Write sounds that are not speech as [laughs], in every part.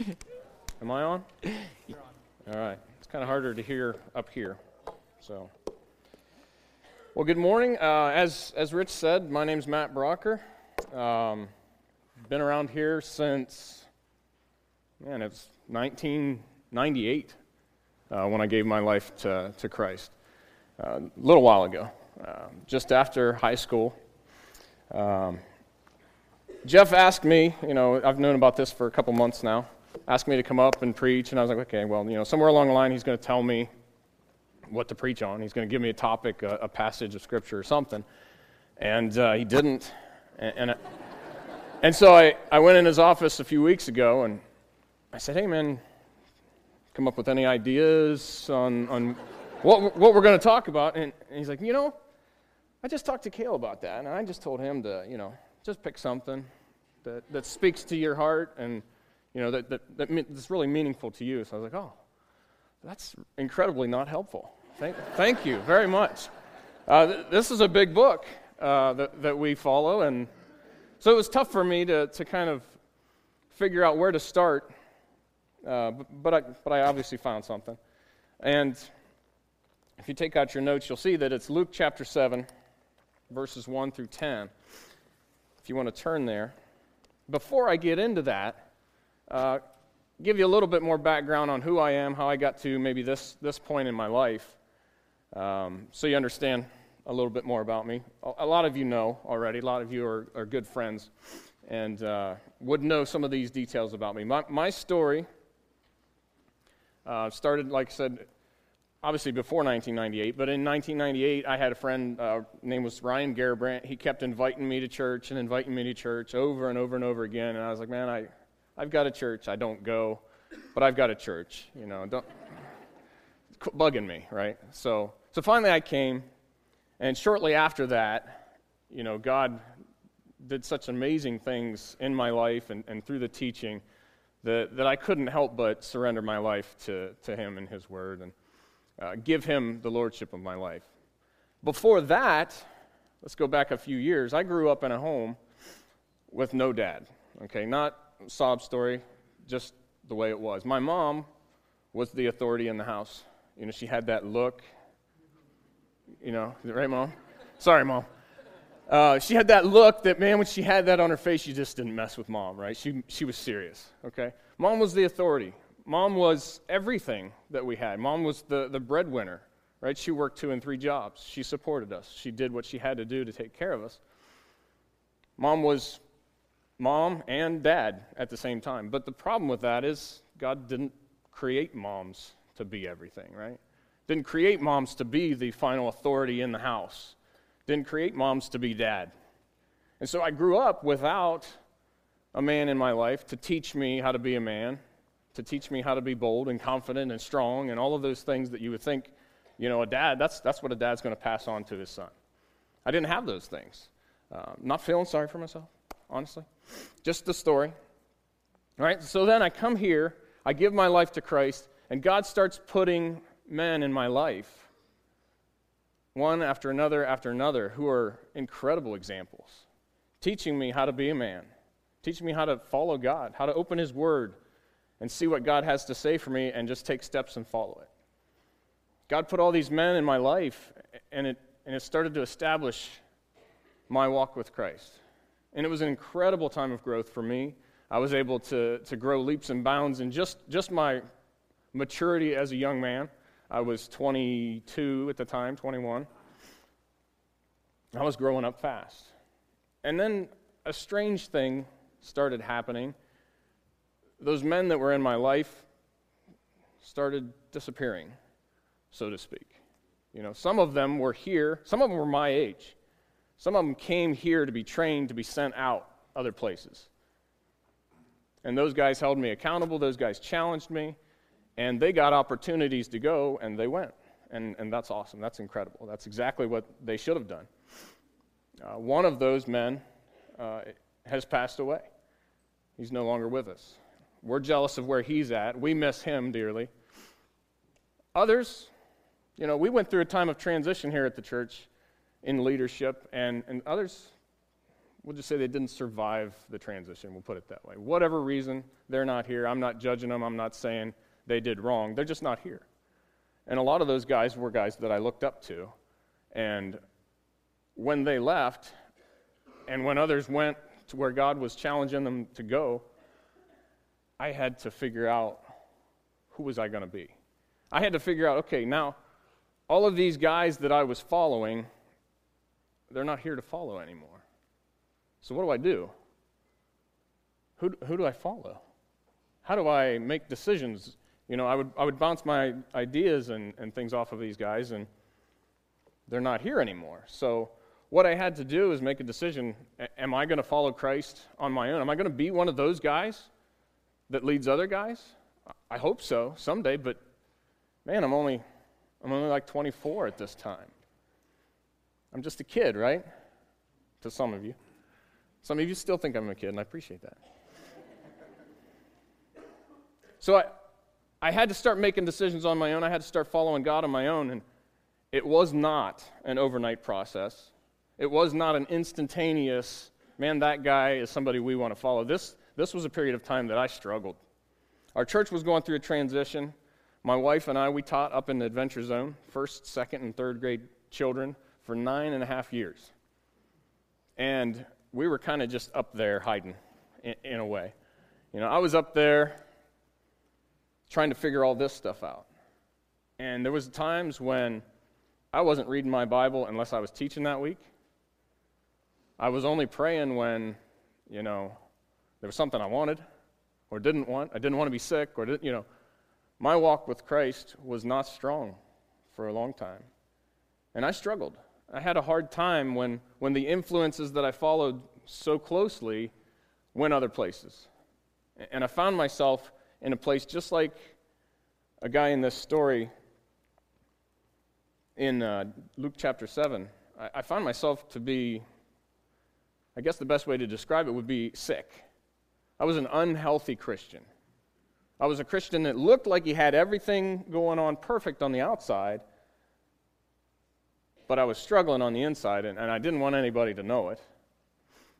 [laughs] Am I on? All right. It's kind of harder to hear up here. So, well, good morning. Uh, as as Rich said, my name's Matt Brocker. Um, been around here since man, it's 1998 uh, when I gave my life to to Christ. Uh, a little while ago, um, just after high school. Um, Jeff asked me, you know, I've known about this for a couple months now, asked me to come up and preach, and I was like, okay, well, you know, somewhere along the line, he's going to tell me what to preach on. He's going to give me a topic, a, a passage of scripture or something. And uh, he didn't. And, and, I, and so I, I went in his office a few weeks ago and I said, hey, man, come up with any ideas on, on what, what we're going to talk about? And, and he's like, you know, I just talked to Kale about that, and I just told him to, you know, just pick something that, that speaks to your heart and, you know, that, that, that, that's really meaningful to you. So I was like, oh, that's incredibly not helpful. Thank, thank you very much. Uh, th- this is a big book uh, that, that we follow, and so it was tough for me to, to kind of figure out where to start, uh, but, but, I, but I obviously found something. And if you take out your notes, you'll see that it's Luke chapter 7, verses 1 through 10 if you want to turn there. Before I get into that, uh, give you a little bit more background on who I am, how I got to maybe this, this point in my life, um, so you understand a little bit more about me. A, lot of you know already, a lot of you are, are good friends and uh, would know some of these details about me. My, my story uh, started, like I said, obviously before 1998, but in 1998, I had a friend, uh, name was Ryan Garabrandt. He kept inviting me to church and inviting me to church over and over and over again. And I was like, man, I, I've got a church. I don't go, but I've got a church. You know, don't, bugging me, right? So, so finally I came, and shortly after that, you know, God did such amazing things in my life and, and through the teaching that, that I couldn't help but surrender my life to, to Him and His Word. And, uh, give him the lordship of my life. Before that, let's go back a few years. I grew up in a home with no dad. Okay, not sob story, just the way it was. My mom was the authority in the house. You know, she had that look. You know, is it right, mom? Sorry, mom. Uh, she had that look that, man, when she had that on her face, you just didn't mess with mom, right? She, she was serious, okay? Mom was the authority. Mom was everything that we had. Mom was the, the breadwinner, right? She worked two and three jobs. She supported us. She did what she had to do to take care of us. Mom was mom and dad at the same time. But the problem with that is God didn't create moms to be everything, right? Didn't create moms to be the final authority in the house. Didn't create moms to be dad. And so I grew up without a man in my life to teach me how to be a man, to teach me how to be bold and confident and strong and all of those things that you would think, you know, a dad, that's, that's what a dad's going to pass on to his son. I didn't have those things. Uh, not feeling sorry for myself, honestly. Just the story. All right, so then I come here, I give my life to Christ, and God starts putting men in my life, one after another after another, who are incredible examples, teaching me how to be a man, teaching me how to follow God, how to open His Word, and see what God has to say for me and just take steps and follow it. God put all these men in my life, and it, and it started to establish my walk with Christ. And it was an incredible time of growth for me. I was able to, to grow leaps and bounds in just, just my maturity as a young man. I was 22 at the time, 21. I was growing up fast. And then a strange thing started happening those men that were in my life started disappearing, so to speak. You know, some of them were here, some of them were my age. Some of them came here to be trained to be sent out other places. And those guys held me accountable, those guys challenged me, and they got opportunities to go, and they went. And, and that's awesome. That's incredible. That's exactly what they should have done. Uh, one of those men uh, has passed away, he's no longer with us. We're jealous of where he's at. We miss him dearly. Others, you know, we went through a time of transition here at the church in leadership, and, and others, we'll just say they didn't survive the transition. We'll put it that way. Whatever reason, they're not here. I'm not judging them. I'm not saying they did wrong. They're just not here. And a lot of those guys were guys that I looked up to. And when they left, and when others went to where God was challenging them to go, I had to figure out who was I going to be. I had to figure out, okay, now all of these guys that I was following, they're not here to follow anymore. So what do I do? Who, who do I follow? How do I make decisions? You know, I would, I would bounce my ideas and, and things off of these guys, and they're not here anymore. So what I had to do is make a decision. Am I going to follow Christ on my own? Am I going to be one of those guys that leads other guys? I hope so someday, but man, I'm only, I'm only like 24 at this time. I'm just a kid, right? To some of you. Some of you still think I'm a kid, and I appreciate that. So I, I had to start making decisions on my own. I had to start following God on my own, and it was not an overnight process. It was not an instantaneous, man, that guy is somebody we want to follow. This, this was a period of time that I struggled. Our church was going through a transition. My wife and I, we taught up in the Adventure Zone, first, second, and third grade children for nine and a half years. And we were kind of just up there hiding in, in, a way. You know, I was up there trying to figure all this stuff out. And there was times when I wasn't reading my Bible unless I was teaching that week. I was only praying when, you know, there was something I wanted or didn't want. I didn't want to be sick or didn't, you know. My walk with Christ was not strong for a long time. And I struggled. I had a hard time when, when the influences that I followed so closely went other places. And I found myself in a place just like a guy in this story in uh, Luke chapter 7. I, I found myself to be, I guess the best way to describe it would be sick. I was an unhealthy Christian. I was a Christian that looked like he had everything going on perfect on the outside, but I was struggling on the inside, and, and I didn't want anybody to know it.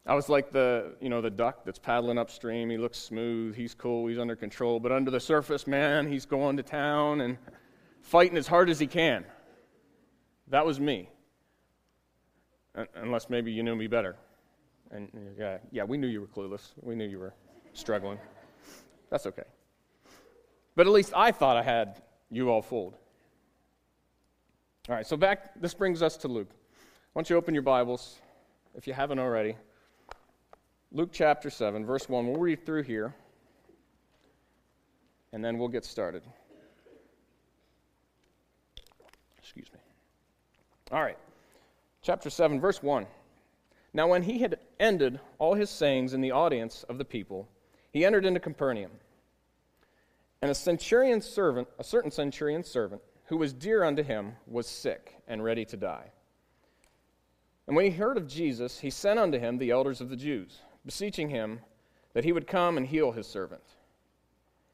I was like the, you know, the duck that's paddling upstream. He looks smooth, he's cool, he's under control, but under the surface, man, he's going to town and fighting as hard as he can. That was me. Unless maybe you knew me better. And yeah, yeah, we knew you were clueless. We knew you were struggling. That's okay. But at least I thought I had you all fooled. All right, so back, this brings us to Luke. Why don't you open your Bibles, if you haven't already? Luke chapter 7, verse 1. We'll read through here, and then we'll get started. Excuse me. All right, chapter 7, verse 1. Now, when he had ended all his sayings in the audience of the people, he entered into Capernaum. And a centurion's servant, a certain centurion's servant, who was dear unto him, was sick and ready to die. And when he heard of Jesus, he sent unto him the elders of the Jews, beseeching him that he would come and heal his servant.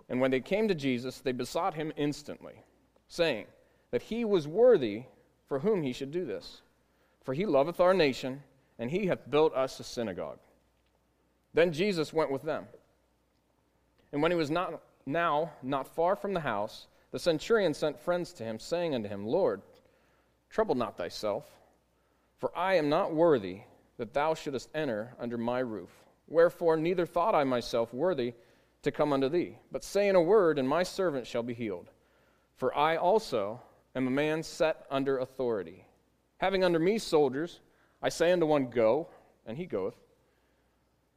And when they came to Jesus, they besought him instantly, saying that he was worthy for whom he should do this. For he loveth our nation, and he hath built us a synagogue. Then Jesus went with them. And when he was not now not far from the house, the centurion sent friends to him, saying unto him, Lord, trouble not thyself, for I am not worthy that thou shouldest enter under my roof. Wherefore, neither thought I myself worthy to come unto thee, but say in a word, and my servant shall be healed. For I also am a man set under authority. Having under me soldiers, I say unto one, Go, and he goeth,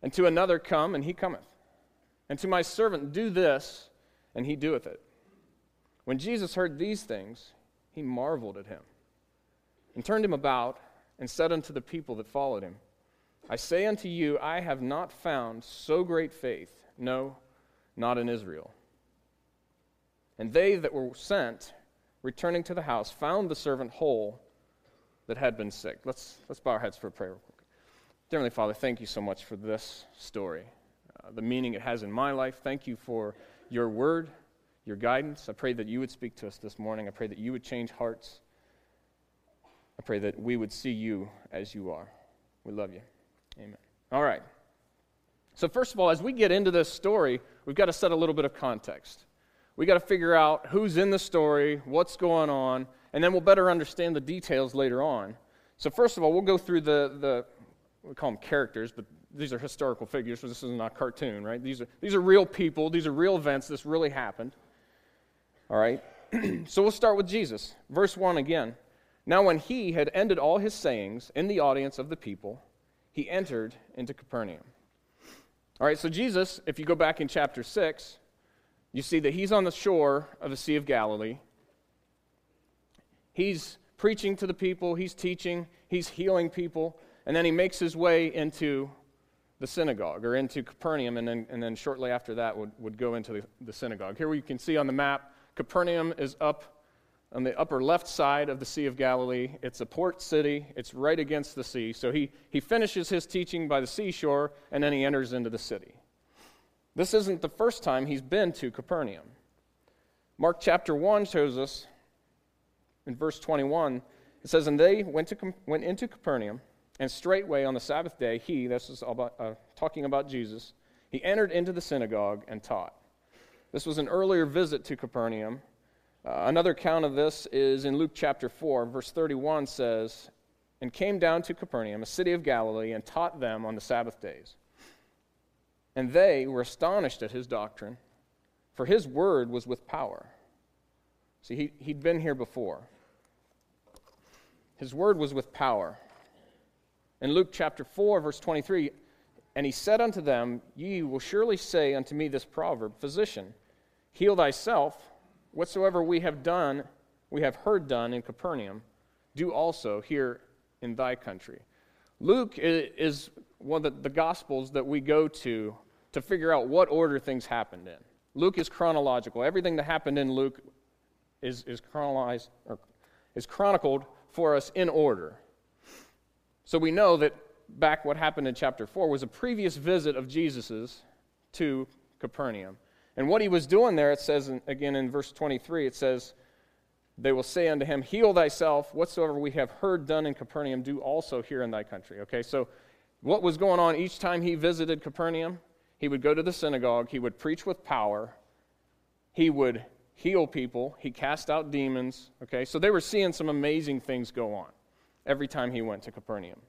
and to another, Come, and he cometh, and to my servant, Do this, and he doeth it. When Jesus heard these things, he marveled at him, and turned him about, and said unto the people that followed him, I say unto you, I have not found so great faith, no, not in Israel. And they that were sent, returning to the house, found the servant whole that had been sick. Let's, let's bow our heads for a prayer. Dear Heavenly Father, thank you so much for this story, uh, the meaning it has in my life. Thank you for your word your guidance. I pray that you would speak to us this morning. I pray that you would change hearts. I pray that we would see you as you are. We love you. Amen. All right. So, first of all, as we get into this story, we've got to set a little bit of context. We've got to figure out who's in the story, what's going on, and then we'll better understand the details later on. So, first of all, we'll go through the, the we call them characters, but these are historical figures, so this is not a cartoon, right? These are, these are real people, these are real events, this really happened. All right? [clears throat] so we'll start with Jesus. Verse 1 again. Now, when he had ended all his sayings in the audience of the people, he entered into Capernaum. All right, so Jesus, if you go back in chapter 6, you see that he's on the shore of the Sea of Galilee. He's preaching to the people, he's teaching, he's healing people, and then he makes his way into the synagogue or into Capernaum, and then, and then shortly after that would, would go into the, the synagogue. Here we can see on the map, Capernaum is up on the upper left side of the Sea of Galilee. It's a port city, it's right against the sea. So he, he finishes his teaching by the seashore, and then he enters into the city. This isn't the first time he's been to Capernaum. Mark chapter 1 shows us in verse 21, it says, And they went, to, went into Capernaum, and straightway on the Sabbath day, he, this is about, uh, talking about Jesus, he entered into the synagogue and taught. This was an earlier visit to Capernaum. Uh, another account of this is in Luke chapter 4, verse 31 says, And came down to Capernaum, a city of Galilee, and taught them on the Sabbath days. And they were astonished at his doctrine, for his word was with power. See, he, he'd been here before. His word was with power. In Luke chapter 4, verse 23, and he said unto them, Ye will surely say unto me this proverb, Physician, heal thyself. Whatsoever we have done, we have heard done in Capernaum, do also here in thy country. Luke is one of the gospels that we go to to figure out what order things happened in. Luke is chronological. Everything that happened in Luke is, is, chronologized, or is chronicled for us in order. So we know that back what happened in chapter 4 was a previous visit of Jesus's to Capernaum. And what he was doing there, it says in, again in verse 23, it says, They will say unto him, Heal thyself, whatsoever we have heard done in Capernaum, do also here in thy country. Okay, so what was going on each time he visited Capernaum? He would go to the synagogue, he would preach with power, he would heal people, he cast out demons. Okay, so they were seeing some amazing things go on every time he went to Capernaum.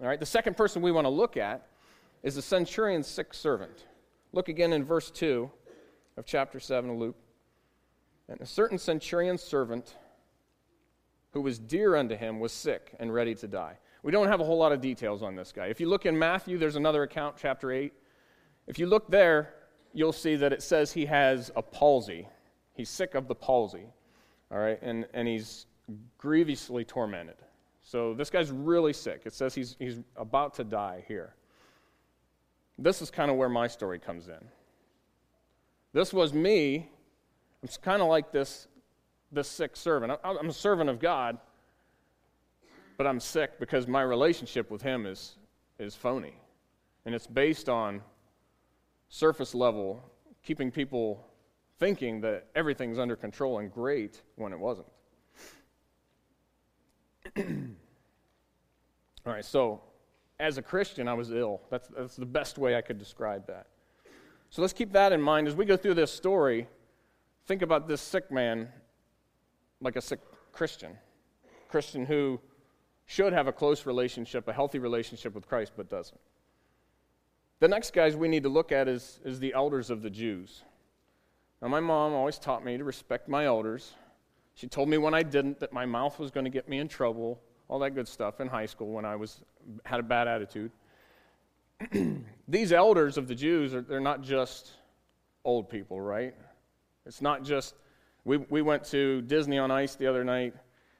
All right, the second person we want to look at is the centurion's sick servant. Look again in verse 2 of chapter 7 of Luke. And a certain centurion's servant who was dear unto him was sick and ready to die. We don't have a whole lot of details on this guy. If you look in Matthew, there's another account, chapter 8. If you look there, you'll see that it says he has a palsy. He's sick of the palsy. All right, and, and he's grievously tormented. So this guy's really sick. It says he's, he's about to die here. This is kind of where my story comes in. This was me. It's kind of like this, this sick servant. I'm a servant of God, but I'm sick because my relationship with Him is, is phony. And it's based on surface level, keeping people thinking that everything's under control and great when it wasn't. [clears throat] All right, so as a Christian, I was ill. That's, that's the best way I could describe that. So let's keep that in mind as we go through this story. Think about this sick man like a sick Christian. Christian who should have a close relationship, a healthy relationship with Christ, but doesn't. The next guys we need to look at is, is the elders of the Jews. Now, my mom always taught me to respect my elders. She told me when I didn't that my mouth was going to get me in trouble all that good stuff in high school when I was had a bad attitude. [clears throat] These elders of the Jews are they're not just old people, right? It's not just we we went to Disney on Ice the other night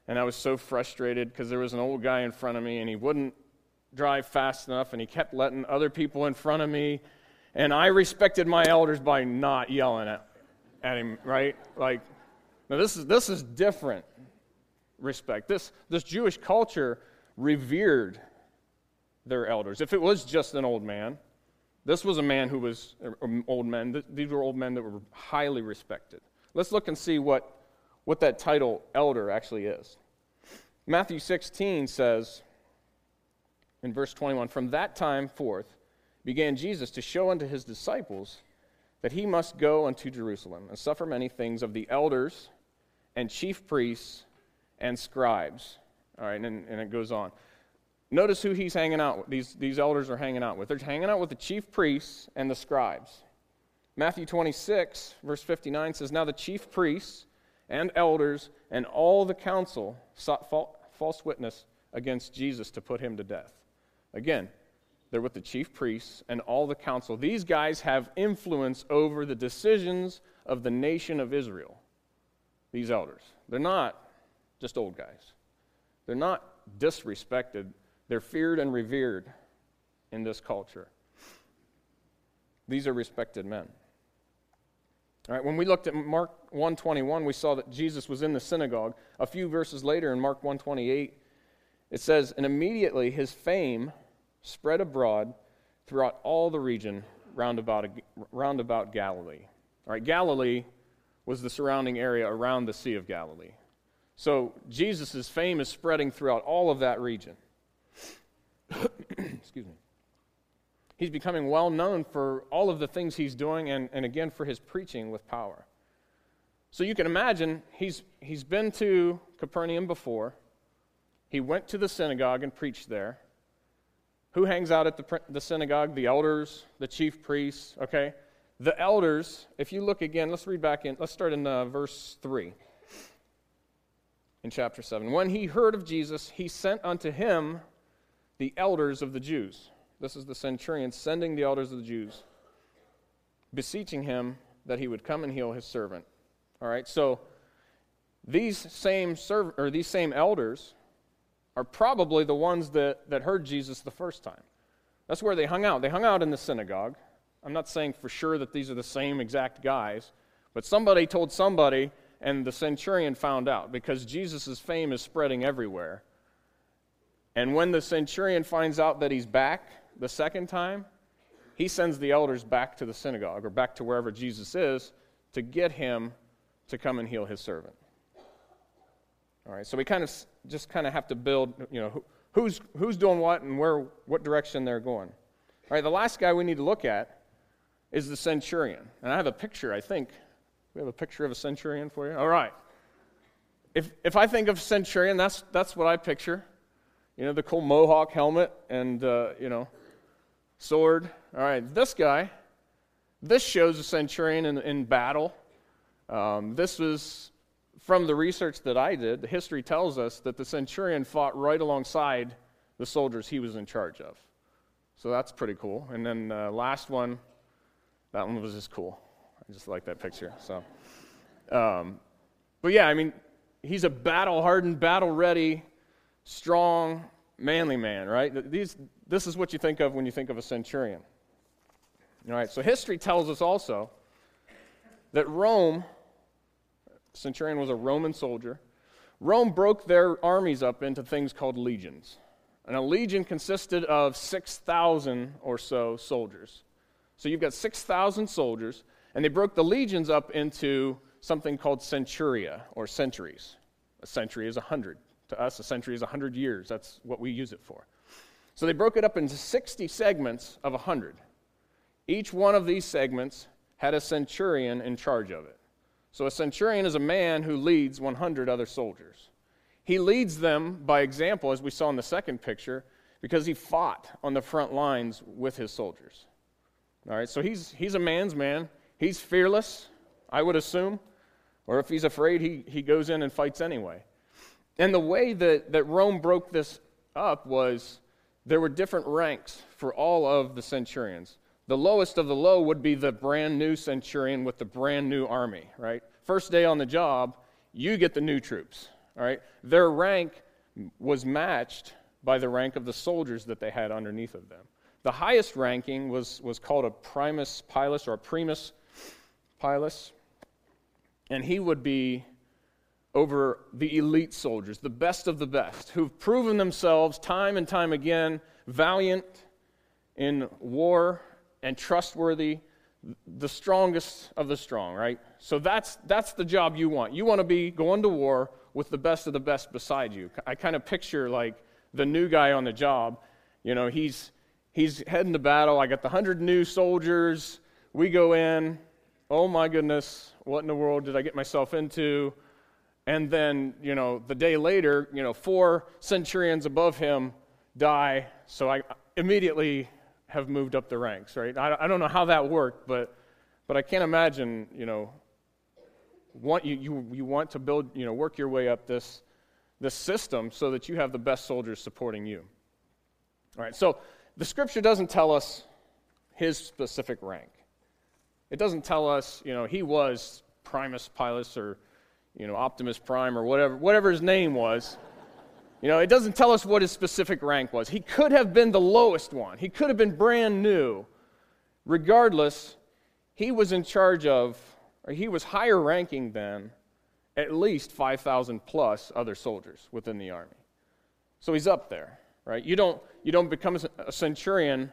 and I was so frustrated because there was an old guy in front of me and he wouldn't drive fast enough and he kept letting other people in front of me and I respected my elders by not yelling at, at him, right? Like now this is this is different respect. This, this Jewish culture revered their elders. If it was just an old man, this was a man who was, old men, these were old men that were highly respected. Let's look and see what, what that title, elder, actually is. Matthew 16 says, in verse 21 From that time forth began Jesus to show unto his disciples that he must go unto Jerusalem and suffer many things of the elders and chief priests and scribes. All right, and, and it goes on. Notice who he's hanging out with. These, these elders are hanging out with. They're hanging out with the chief priests and the scribes. Matthew 26, verse 59 says, Now the chief priests and elders and all the council sought false witness against Jesus to put him to death. Again, they're with the chief priests and all the council. These guys have influence over the decisions of the nation of Israel, these elders. They're not just old guys, they're not disrespected, they're feared and revered in this culture. These are respected men. All right, when we looked at Mark 121, we saw that Jesus was in the synagogue. A few verses later in Mark 128, it says, And immediately his fame spread abroad throughout all the region round about, round about Galilee. All right, Galilee was the surrounding area around the Sea of Galilee. So Jesus' fame is spreading throughout all of that region. [coughs] Excuse me. He's becoming well known for all of the things he's doing and, and again for his preaching with power. So you can imagine he's, he's been to Capernaum before. He went to the synagogue and preached there. Who hangs out at the, the synagogue? The elders, the chief priests, okay? The elders, if you look again, let's read back in, let's start in uh, verse 3 in chapter 7. When he heard of Jesus, he sent unto him the elders of the Jews. This is the centurion sending the elders of the Jews, beseeching him that he would come and heal his servant. All right, so these same serv- or these same elders are probably the ones that, that heard Jesus the first time. That's where they hung out. They hung out in the synagogue. I'm not saying for sure that these are the same exact guys, but somebody told somebody, and the centurion found out because Jesus' fame is spreading everywhere. And when the centurion finds out that he's back the second time, he sends the elders back to the synagogue or back to wherever Jesus is to get him to come and heal his servant. All right, so we kind of just kind of have to build, you know, who's, who's doing what and where, what direction they're going. All right, the last guy we need to look at is the centurion. And I have a picture, I think. We have a picture of a centurion for you? All right. If, if I think of centurion, that's, that's what I picture. You know, the cool mohawk helmet and, uh, you know, sword. All right, this guy, this shows a centurion in, in battle. Um, this was from the research that I did, the history tells us that the centurion fought right alongside the soldiers he was in charge of. So that's pretty cool. And then the uh, last one, that one was just cool. I just like that picture. So, um, but yeah, I mean, he's a battle hardened, battle ready, strong, manly man, right? These, this is what you think of when you think of a centurion. All right, so history tells us also that Rome centurion was a Roman soldier. Rome broke their armies up into things called legions. And a legion consisted of 6,000 or so soldiers. So you've got 6,000 soldiers, and they broke the legions up into something called centuria or centuries. A century is a 100. To us, a century is a 100 years. That's what we use it for. So they broke it up into 60 segments of a 100. Each one of these segments had a centurion in charge of it. So a centurion is a man who leads 100 other soldiers. He leads them by example, as we saw in the second picture, because he fought on the front lines with his soldiers. All right, so he's, he's a man's man. He's fearless, I would assume. Or if he's afraid, he, he goes in and fights anyway. And the way that, that Rome broke this up was there were different ranks for all of the centurions. The lowest of the low would be the brand new centurion with the brand new army, right? First day on the job, you get the new troops, all right? Their rank was matched by the rank of the soldiers that they had underneath of them. The highest ranking was, was called a primus pilus or a primus pilus, and he would be over the elite soldiers, the best of the best, who've proven themselves time and time again valiant in war and trustworthy, the strongest of the strong, right? So that's, that's the job you want. You want to be going to war with the best of the best beside you. I kind of picture like the new guy on the job, You know, he's, he's heading to battle. I got the 100 new soldiers. We go in. Oh my goodness, what in the world did I get myself into? And then, you know, the day later, you know, four centurions above him die. So I immediately have moved up the ranks, right? I, I don't know how that worked, but, but I can't imagine, you know, want, you, you, you want to build, you know, work your way up this, this system so that you have the best soldiers supporting you. All right, so the scripture doesn't tell us his specific rank. It doesn't tell us, you know, he was Primus Pilus or, you know, Optimus Prime or whatever, whatever his name was. You know, it doesn't tell us what his specific rank was. He could have been the lowest one, he could have been brand new. Regardless, he was in charge of, or he was higher ranking than at least 5,000 plus other soldiers within the army. So he's up there, right? You don't, you don't become a centurion,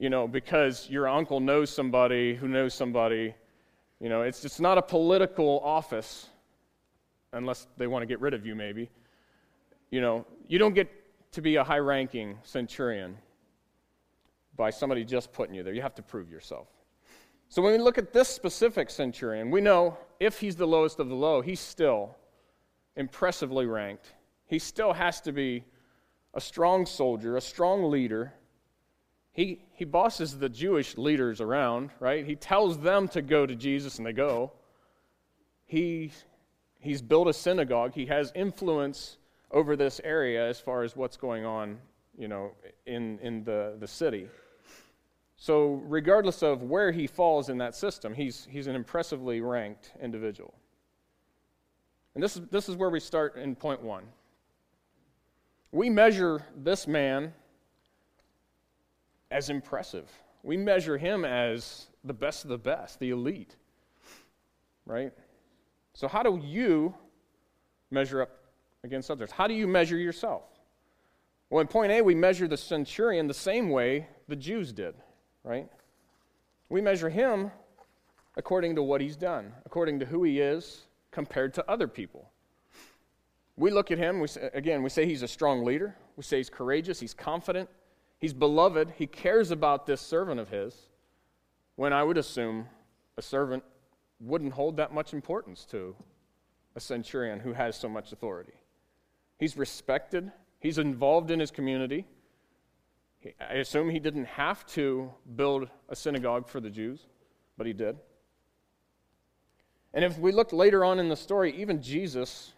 you know, because your uncle knows somebody who knows somebody. You know, it's, it's not a political office, unless they want to get rid of you, maybe. You know, you don't get to be a high ranking centurion by somebody just putting you there. You have to prove yourself. So when we look at this specific centurion, we know if he's the lowest of the low, he's still impressively ranked. He still has to be a strong soldier, a strong leader. He, he bosses the Jewish leaders around, right? He tells them to go to Jesus and they go. He, he's built a synagogue. He has influence over this area as far as what's going on, you know, in, in the, the city. So, regardless of where he falls in that system, he's, he's an impressively ranked individual. And this is, this is where we start in point one. We measure this man as impressive. We measure him as the best of the best, the elite. Right? So, how do you measure up against others? How do you measure yourself? Well, in point A, we measure the centurion the same way the Jews did right? We measure him according to what he's done, according to who he is compared to other people. We look at him, we say, again, we say he's a strong leader. We say he's courageous, he's confident, he's beloved, he cares about this servant of his, when I would assume a servant wouldn't hold that much importance to a centurion who has so much authority. He's respected, he's involved in his community, I assume he didn't have to build a synagogue for the Jews, but he did. And if we look later on in the story, even Jesus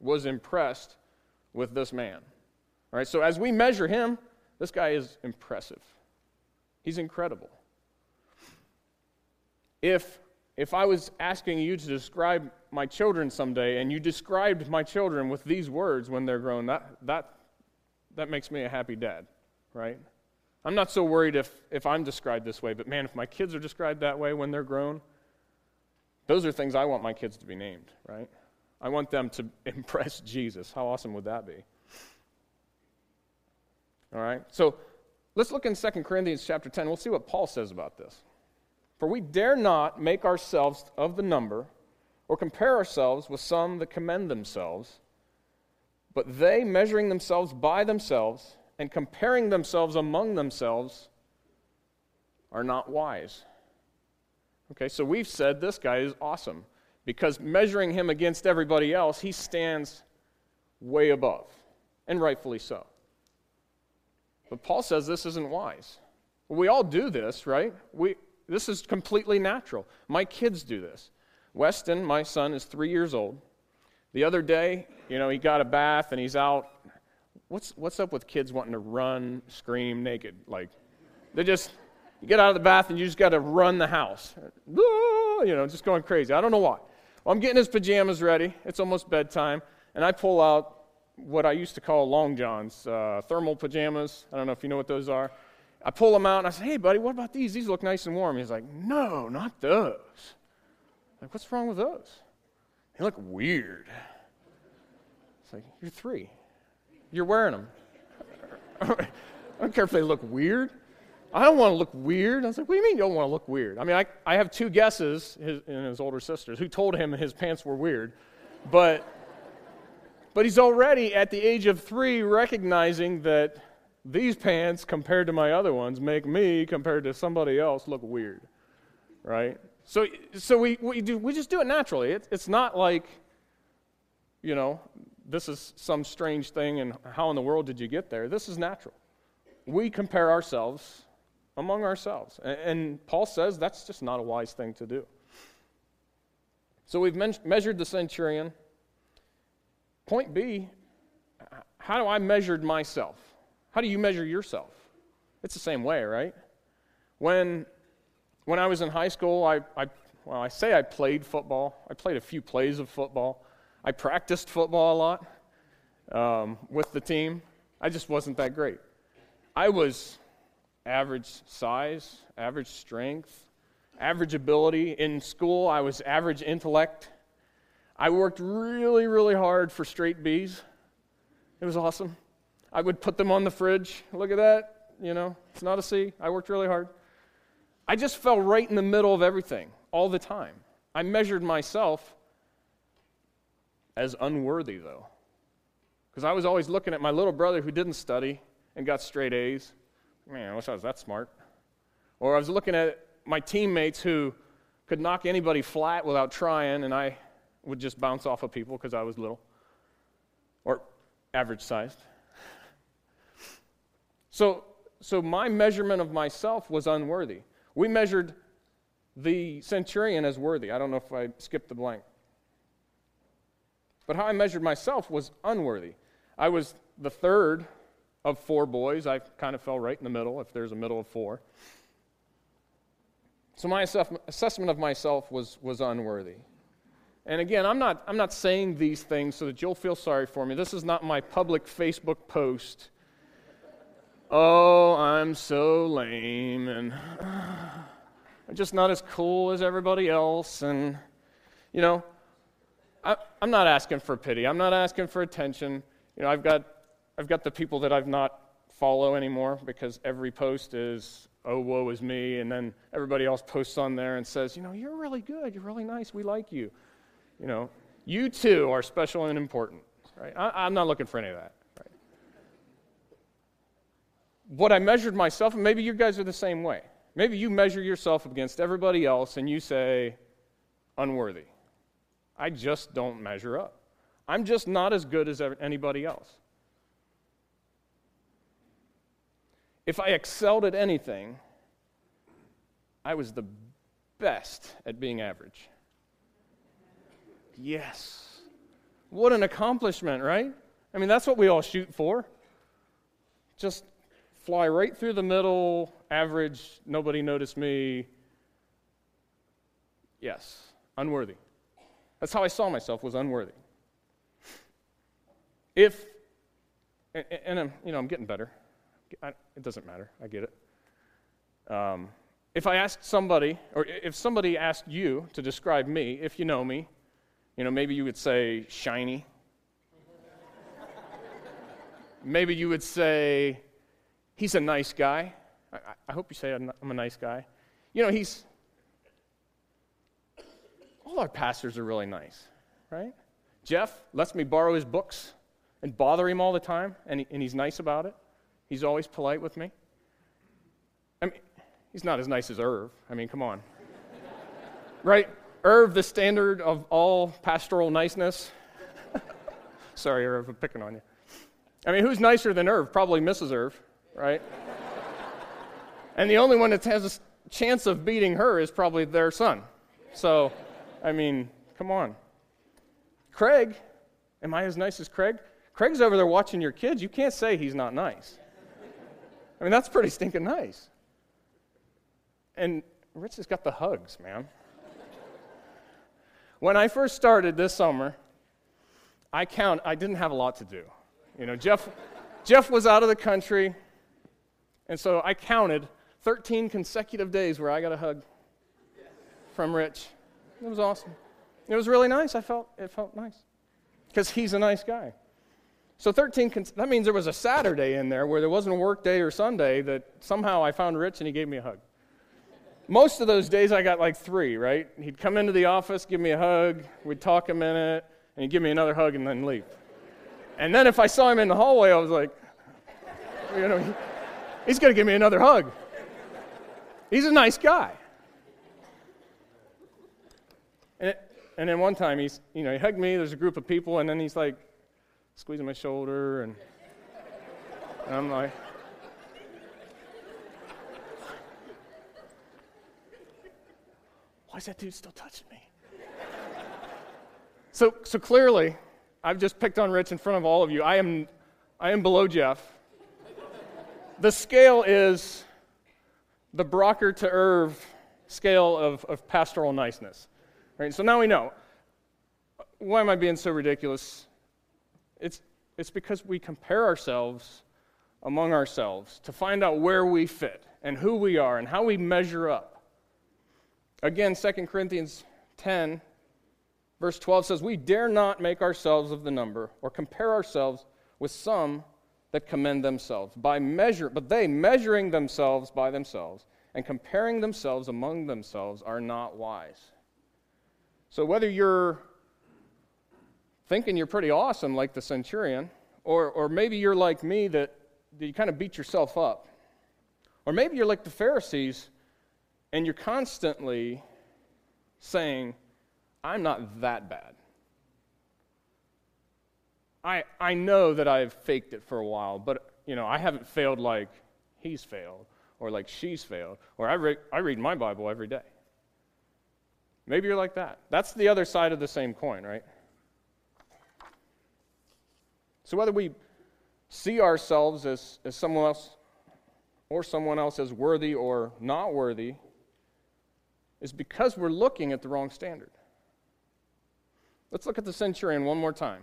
was impressed with this man. All right, so as we measure him, this guy is impressive. He's incredible. If if I was asking you to describe my children someday and you described my children with these words when they're grown, that that that makes me a happy dad right? I'm not so worried if, if I'm described this way, but man, if my kids are described that way when they're grown, those are things I want my kids to be named, right? I want them to [laughs] impress Jesus. How awesome would that be? All right? So let's look in 2 Corinthians chapter 10. We'll see what Paul says about this. For we dare not make ourselves of the number or compare ourselves with some that commend themselves, but they, measuring themselves by themselves, and comparing themselves among themselves are not wise. Okay, so we've said this guy is awesome because measuring him against everybody else, he stands way above, and rightfully so. But Paul says this isn't wise. we all do this, right? We, this is completely natural. My kids do this. Weston, my son, is three years old. The other day, you know, he got a bath and he's out what's, what's up with kids wanting to run, scream naked? Like, they just, you get out of the bath and you just got to run the house. Ah, you know, just going crazy. I don't know why. Well, I'm getting his pajamas ready. It's almost bedtime. And I pull out what I used to call long johns, uh, thermal pajamas. I don't know if you know what those are. I pull them out and I say, hey, buddy, what about these? These look nice and warm. He's like, no, not those. I'm like, what's wrong with those? They look weird. It's like, you're three. You're wearing them. [laughs] I don't care if they look weird. I don't want to look weird. I was like, what do you mean you don't want to look weird? I mean, I, I have two guesses, his, and his older sisters, who told him his pants were weird. But, but he's already at the age of three recognizing that these pants compared to my other ones make me compared to somebody else look weird, right? So, so we, we, do, we just do it naturally. It, it's not like, you know, this is some strange thing and how in the world did you get there? This is natural. We compare ourselves among ourselves. And, and Paul says that's just not a wise thing to do. So we've men- measured the centurion. Point B how do I measure myself? How do you measure yourself? It's the same way, right? When, when I was in high school, I, I, well, I say I played football. I played a few plays of football. I practiced football a lot um, with the team. I just wasn't that great. I was average size, average strength, average ability. In school, I was average intellect. I worked really, really hard for straight B's. It was awesome. I would put them on the fridge. Look at that. You know, it's not a C. I worked really hard. I just fell right in the middle of everything all the time. I measured myself as unworthy, though. Because I was always looking at my little brother who didn't study and got straight A's. Man, I wish I was that smart. Or I was looking at my teammates who could knock anybody flat without trying, and I would just bounce off of people because I was little or average sized. [laughs] So, so my measurement of myself was unworthy. We measured the centurion as worthy. I don't know if I skipped the blank. But how I measured myself was unworthy. I was the third of four boys. I kind of fell right in the middle, if there's a middle of four. So my assessment of myself was, was unworthy. And again, I'm not, I'm not saying these things so that you'll feel sorry for me. This is not my public Facebook post. Oh, I'm so lame, and [sighs] I'm just not as cool as everybody else. And, you know, I, am not asking for pity. I'm not asking for attention. You know, I've got, I've got the people that I've not follow anymore because every post is, oh, woe is me. And then everybody else posts on there and says, you know, you're really good. You're really nice. We like you. You know, you too are special and important. Right? I, I'm not looking for any of that. Right? What I measured myself, and maybe you guys are the same way. Maybe you measure yourself against everybody else and you say, unworthy. I just don't measure up. I'm just not as good as anybody else. If I excelled at anything, I was the best at being average. Yes. What an accomplishment, right? I mean, that's what we all shoot for. Just fly right through the middle, average, nobody noticed me. Yes, unworthy. That's how I saw myself was unworthy. If and, and I'm, you know, I'm getting better. It doesn't matter. I get it. Um, if I asked somebody, or if somebody asked you to describe me, if you know me, you know, maybe you would say shiny. maybe you would say he's a nice guy. I, I hope you say I'm a nice guy. You know, he's all our pastors are really nice, right? Jeff lets me borrow his books and bother him all the time, and, he, and he's nice about it. He's always polite with me. I mean, he's not as nice as Irv. I mean, come on. [laughs] right? Irv, the standard of all pastoral niceness. [laughs] Sorry, Irv, I'm picking on you. I mean, who's nicer than Irv? Probably Mrs. Irv, right? [laughs] and the only one that has a chance of beating her is probably their son. So, I mean, come on. Craig, am I as nice as Craig? Craig's over there watching your kids. You can't say he's not nice. I mean, that's pretty stinking nice. And Rich has got the hugs, man. When I first started this summer, I count I didn't have a lot to do. You know, Jeff Jeff was out of the country, and so I counted 13 consecutive days where I got a hug from Rich. It was awesome. It was really nice. I felt it felt nice because he's a nice guy. So 13, that means there was a Saturday in there where there wasn't a work day or Sunday that somehow I found Rich and he gave me a hug. Most of those days I got like three, right? He'd come into the office, give me a hug, we'd talk a minute, and he'd give me another hug and then leave. And then if I saw him in the hallway, I was like, [laughs] You know, he, he's going to give me another hug. He's a nice guy. And, it, and then one time he's, you know, he hugged me. There's a group of people, and then he's like squeezing my shoulder, and, and I'm like, why is that dude still touching me? [laughs] so, so clearly, I've just picked on Rich in front of all of you. I am, I am below Jeff. The scale is the Brocker to Irv scale of, of pastoral niceness. Right? So now we know. Why am I being so ridiculous? It's, it's because we compare ourselves among ourselves to find out where we fit and who we are and how we measure up. Again, 2 Corinthians 10, verse 12 says, We dare not make ourselves of the number or compare ourselves with some that commend themselves by measure, but they measuring themselves by themselves and comparing themselves among themselves are not wise. So whether you're thinking you're pretty awesome like the centurion, or, or maybe you're like me that, that you kind of beat yourself up, or maybe you're like the Pharisees and you're constantly saying, I'm not that bad. I, I know that I've faked it for a while, but you know, I haven't failed like he's failed or like she's failed, or I, re- I read my Bible every day. Maybe you're like that. That's the other side of the same coin, right? So whether we see ourselves as, as someone else or someone else as worthy or not worthy is because we're looking at the wrong standard. Let's look at the centurion one more time.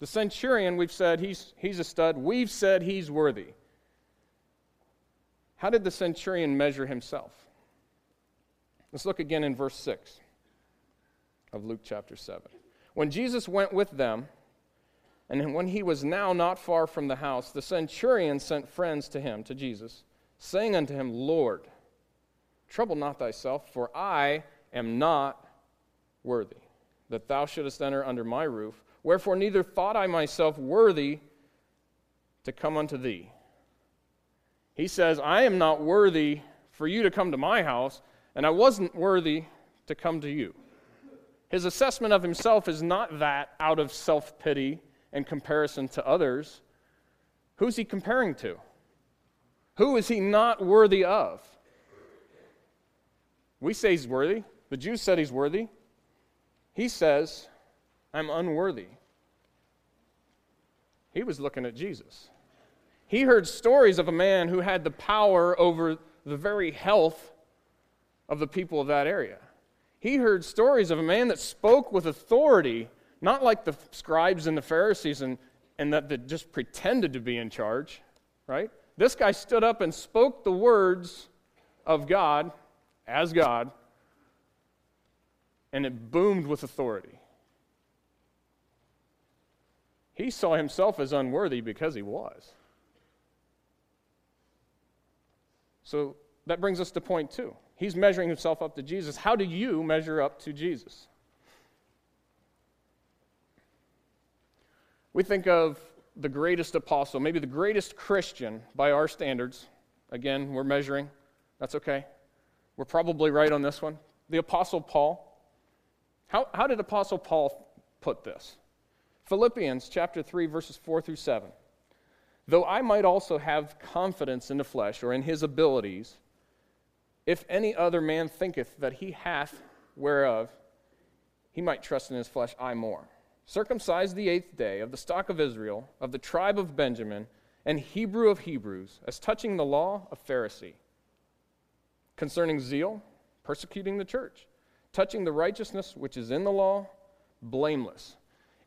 The centurion, we've said he's, he's a stud. We've said he's worthy. How did the centurion measure himself? Let's look again in verse 6 of Luke chapter 7. When Jesus went with them, and when he was now not far from the house, the centurion sent friends to him, to Jesus, saying unto him, Lord, trouble not thyself, for I am not worthy that thou shouldest enter under my roof. Wherefore neither thought I myself worthy to come unto thee. He says, I am not worthy for you to come to my house, and I wasn't worthy to come to you. His assessment of himself is not that out of self pity and comparison to others. Who's he comparing to? Who is he not worthy of? We say he's worthy. The Jews said he's worthy. He says, I'm unworthy. He was looking at Jesus. He heard stories of a man who had the power over the very health of the people of that area. He heard stories of a man that spoke with authority, not like the scribes and the Pharisees and, and that, that just pretended to be in charge, right? This guy stood up and spoke the words of God as God, and it boomed with authority. He saw himself as unworthy because he was. So that brings us to point two. He's measuring himself up to Jesus. How do you measure up to Jesus? We think of the greatest apostle, maybe the greatest Christian by our standards. Again, we're measuring. That's okay. We're probably right on this one. The apostle Paul. How, how did apostle Paul put this? Philippians chapter 3 verses 4 through 7. Though I might also have confidence in the flesh or in his abilities, if any other man thinketh that he hath whereof he might trust in his flesh, I more. Circumcised the eighth day, of the stock of Israel, of the tribe of Benjamin, and Hebrew of Hebrews, as touching the law, a Pharisee. Concerning zeal, persecuting the church. Touching the righteousness which is in the law, blameless.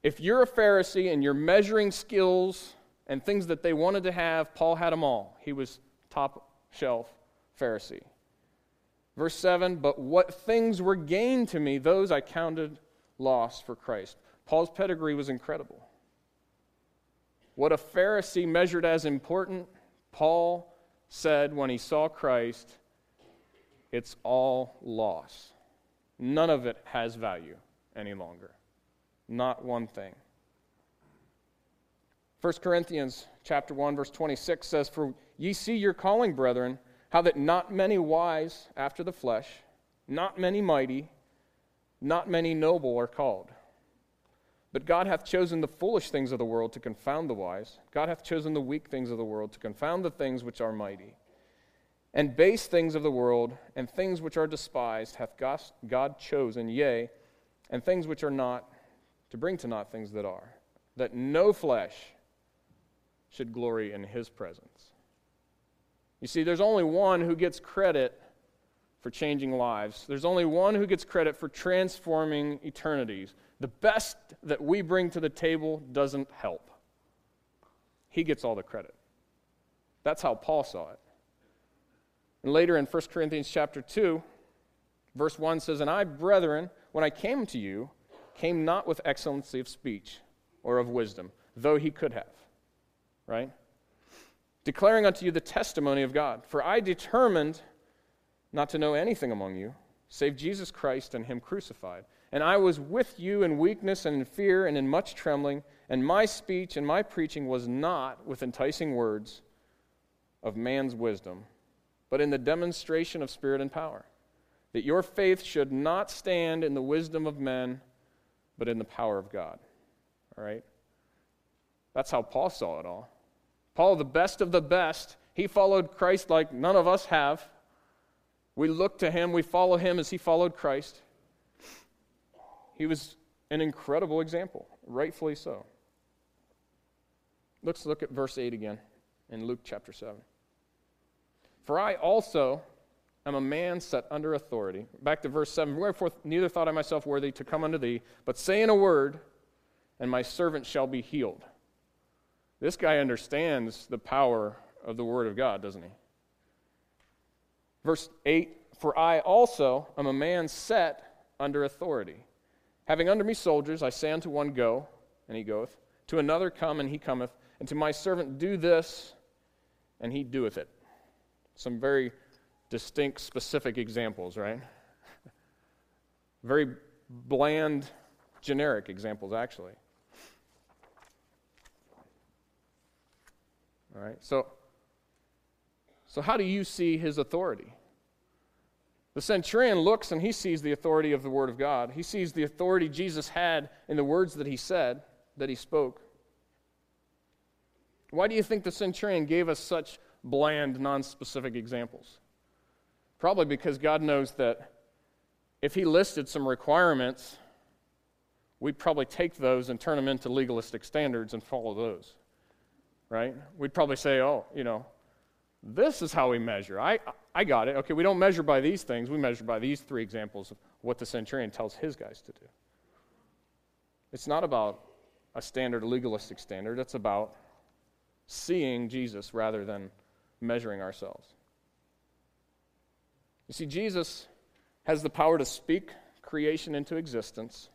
If you're a Pharisee and you're measuring skills and things that they wanted to have, Paul had them all. He was top shelf Pharisee. Verse 7 But what things were gained to me, those I counted loss for Christ. Paul's pedigree was incredible. What a Pharisee measured as important, Paul said when he saw Christ, it's all loss. None of it has value any longer. Not one thing. 1 Corinthians chapter 1 verse 26 says for ye see your calling brethren how that not many wise after the flesh not many mighty not many noble are called but God hath chosen the foolish things of the world to confound the wise God hath chosen the weak things of the world to confound the things which are mighty and base things of the world and things which are despised hath God chosen yea and things which are not to bring to naught things that are that no flesh should glory in his presence. You see, there's only one who gets credit for changing lives, there's only one who gets credit for transforming eternities. The best that we bring to the table doesn't help. He gets all the credit. That's how Paul saw it. And later in 1 Corinthians chapter 2, verse 1 says, And I, brethren, when I came to you, came not with excellency of speech or of wisdom, though he could have right? Declaring unto you the testimony of God. For I determined not to know anything among you, save Jesus Christ and Him crucified. And I was with you in weakness and in fear and in much trembling, and my speech and my preaching was not with enticing words of man's wisdom, but in the demonstration of spirit and power, that your faith should not stand in the wisdom of men, but in the power of God. All right? That's how Paul saw it all. Paul, the best of the best, he followed Christ like none of us have. We look to him, we follow him as he followed Christ. He was an incredible example, rightfully so. Let's look at verse 8 again in Luke chapter 7. For I also am a man set under authority. Back to verse 7. Wherefore, neither thought I myself worthy to come unto thee, but say in a word, and my servant shall be healed. This guy understands the power of the Word of God, doesn't he? Verse 8 For I also am a man set under authority. Having under me soldiers, I say unto one, Go, and he goeth, to another, Come, and he cometh, and to my servant, Do this, and he doeth it. Some very distinct, specific examples, right? [laughs] very bland, generic examples, actually. All right? So, so how do you see his authority? The centurion looks and he sees the authority of the Word of God. He sees the authority Jesus had in the words that he said, that he spoke. Why do you think the centurion gave us such bland, non-specific examples? Probably because God knows that if he listed some requirements, we'd probably take those and turn them into legalistic standards and follow those right? We'd probably say, oh, you know, this is how we measure. I, I got it. Okay, we don't measure by these things. We measure by these three examples of what the centurion tells his guys to do. It's not about a standard, a legalistic standard. It's about seeing Jesus rather than measuring ourselves. You see, Jesus has the power to speak creation into existence.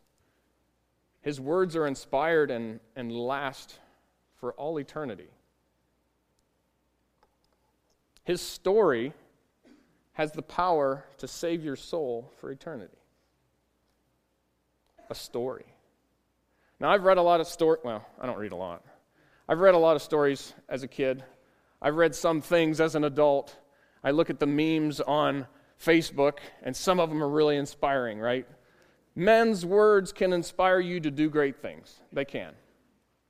His words are inspired and, and last for all eternity. His story has the power to save your soul for eternity. A story. Now, I've read a lot of stories. Well, I don't read a lot. I've read a lot of stories as a kid. I've read some things as an adult. I look at the memes on Facebook, and some of them are really inspiring, right? Men's words can inspire you to do great things. They can.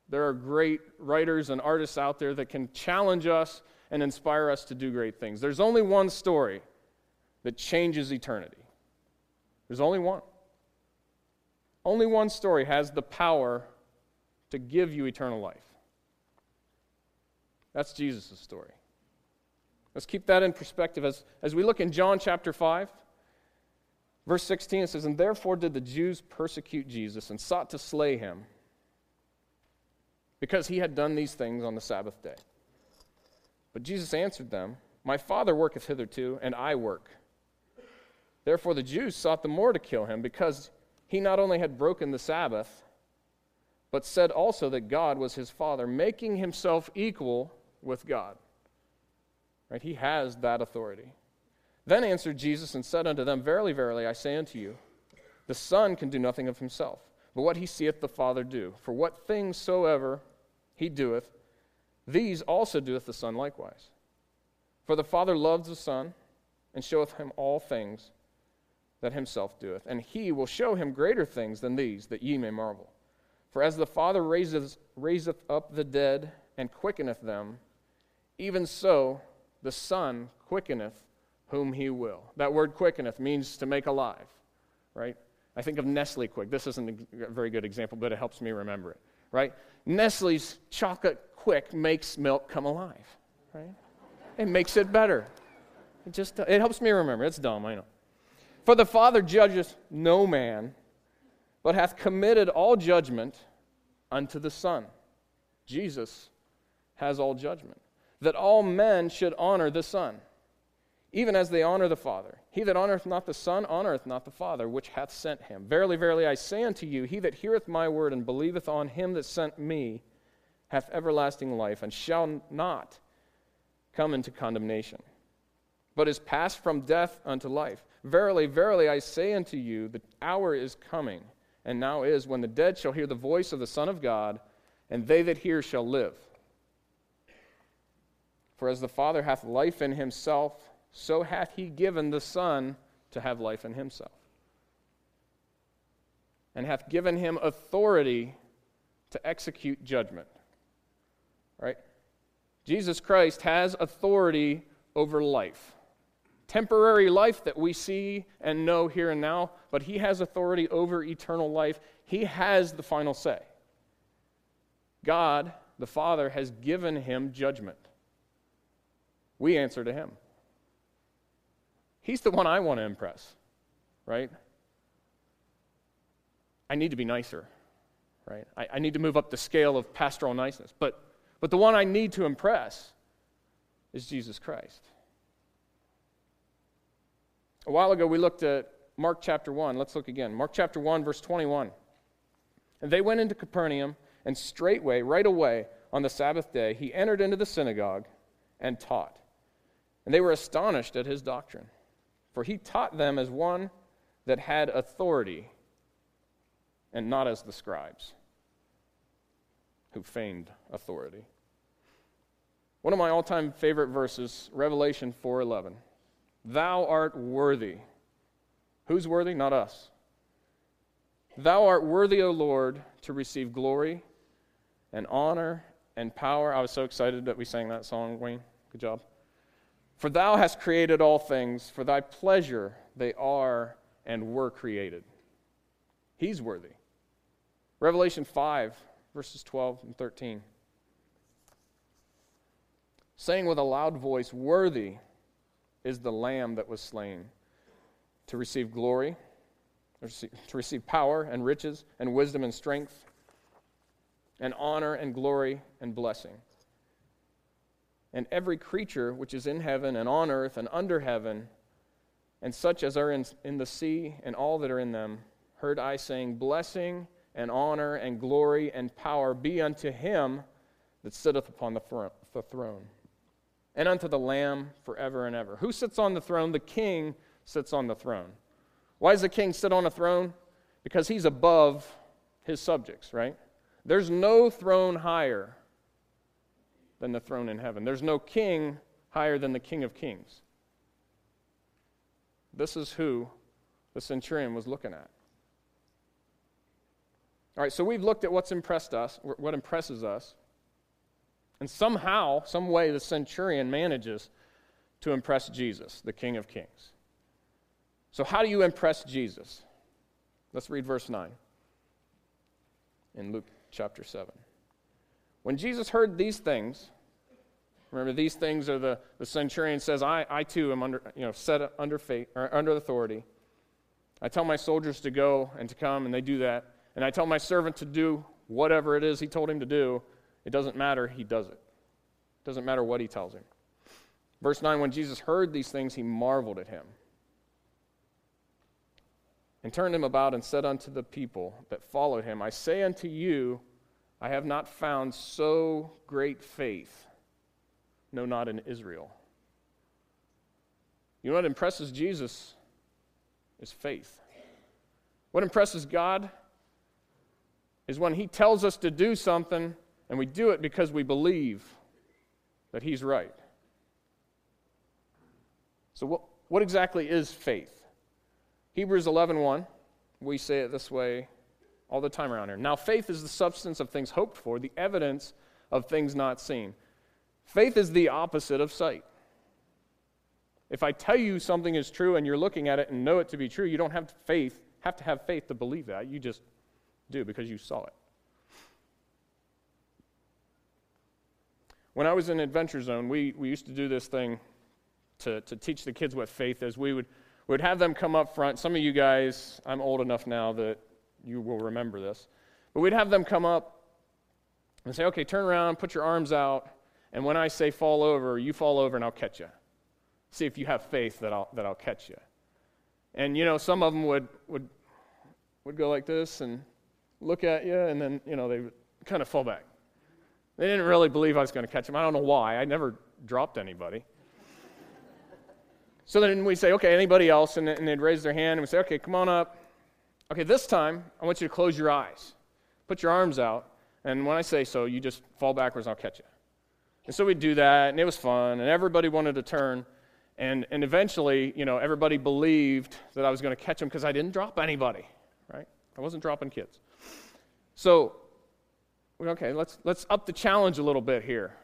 There are great writers and artists out there that can challenge us and inspire us to do great things. There's only one story that changes eternity. There's only one. Only one story has the power to give you eternal life. That's Jesus' story. Let's keep that in perspective as, as we look in John chapter 5. Verse 16 it says, And therefore did the Jews persecute Jesus and sought to slay him because he had done these things on the Sabbath day. But Jesus answered them, My Father worketh hitherto, and I work. Therefore the Jews sought the more to kill him, because he not only had broken the Sabbath, but said also that God was his Father, making himself equal with God. Right? He has that authority. Then answered Jesus and said unto them, Verily, verily, I say unto you, the Son can do nothing of himself, but what he seeth the Father do. For what things soever he doeth, these also doeth the Son likewise. For the Father loves the Son, and showeth him all things that himself doeth. And he will show him greater things than these, that ye may marvel. For as the Father raiseth, raiseth up the dead and quickeneth them, even so the Son quickeneth whom he will. That word quickeneth means to make alive, right? I think of Nestle Quick. This isn't a very good example, but it helps me remember it, right? Nestle's chocolate quick makes milk come alive, right? It makes it better. It just it helps me remember. It's dumb, I know. For the Father judgeth no man, but hath committed all judgment unto the Son. Jesus has all judgment. That all men should honor the Son, even as they honor the Father. He that honoreth not the Son honoreth not the Father, which hath sent him. Verily, verily, I say unto you, he that heareth my word and believeth on him that sent me hath everlasting life, and shall not come into condemnation, but is passed from death unto life. Verily, verily, I say unto you, the hour is coming, and now is, when the dead shall hear the voice of the Son of God, and they that hear shall live. For as the Father hath life in himself, so hath he given the Son to have life in himself, and hath given him authority to execute judgment. Right? Jesus Christ has authority over life. Temporary life that we see and know here and now, but he has authority over eternal life. He has the final say. God, the Father, has given him judgment. We answer to him. He's the one I want to impress, right? I need to be nicer, right? I, I need to move up the scale of pastoral niceness. But, but the one I need to impress is Jesus Christ. A while ago, we looked at Mark chapter 1. Let's look again. Mark chapter 1, verse 21. And they went into Capernaum, and straightway, right away, on the Sabbath day, he entered into the synagogue and taught. And they were astonished at his doctrine for he taught them as one that had authority, and not as the scribes who feigned authority. One of my all-time favorite verses, Revelation 4:11. Thou art worthy. Who's worthy? Not us. Thou art worthy, O Lord, to receive glory and honor and power. I was so excited that we sang that song, Wayne. Good job. For thou hast created all things, for thy pleasure they are and were created. He's worthy. Revelation 5, verses 12 and 13. Saying with a loud voice, Worthy is the Lamb that was slain to receive glory, to receive power and riches and wisdom and strength and honor and glory and blessing and every creature which is in heaven and on earth and under heaven, and such as are in, in the sea and all that are in them, heard I saying, Blessing and honor and glory and power be unto him that sitteth upon the, thr- the throne, and unto the Lamb forever and ever. Who sits on the throne? The king sits on the throne. Why does the king sit on a throne? Because he's above his subjects, right? There's no throne higher than the throne in heaven. There's no king higher than the King of Kings. This is who the centurion was looking at. All right, so we've looked at what's impressed us, what impresses us. And somehow, some way, the centurion manages to impress Jesus, the King of Kings. So, how do you impress Jesus? Let's read verse 9 in Luke chapter 7. When Jesus heard these things, remember these things are the, the centurion says, I, I too am under, you know, set under fate or under authority. I tell my soldiers to go and to come, and they do that. And I tell my servant to do whatever it is he told him to do. It doesn't matter, he does it. It doesn't matter what he tells him. Verse 9 When Jesus heard these things, he marveled at him and turned him about and said unto the people that followed him, I say unto you, I have not found so great faith, no, not in Israel. You know what impresses Jesus is faith. What impresses God is when He tells us to do something And we do it because we believe that He's right. So, what, what exactly is faith? Hebrews 11 1, we say it this way all the time around here. Now, faith is the substance of things hoped for, the evidence of things not seen. Faith is the opposite of sight. If I tell you something is true and you're looking at it and know it to be true, you don't have faith, have to have faith to believe that. You just do because you saw it. When I was in Adventure Zone, we, we used to do this thing to, to teach the kids what faith is. We would, we would have them come up front. Some of you guys, I'm old enough now that you will remember this. But we'd have them come up and say, okay, turn around, put your arms out, and when I say fall over, you fall over and I'll catch you. See if you have faith that I'll, that I'll catch you. And, you know, some of them would, would, would go like this and look at you, and then, you know, they would kind of fall back. They didn't really believe I was going to catch them. I don't know why. I never dropped anybody. so then we say, okay, anybody else? And, and they'd raise their hand, and we say, okay, come on up. Okay, this time, I want you to close your eyes. Put your arms out, and when I say so, you just fall backwards and I'll catch you. And so we'd do that, and it was fun, and everybody wanted to turn. And, and eventually, you know, everybody believed that I was going to catch them because I didn't drop anybody, right? I wasn't dropping kids. So, okay, let's, let's up the challenge a little bit here.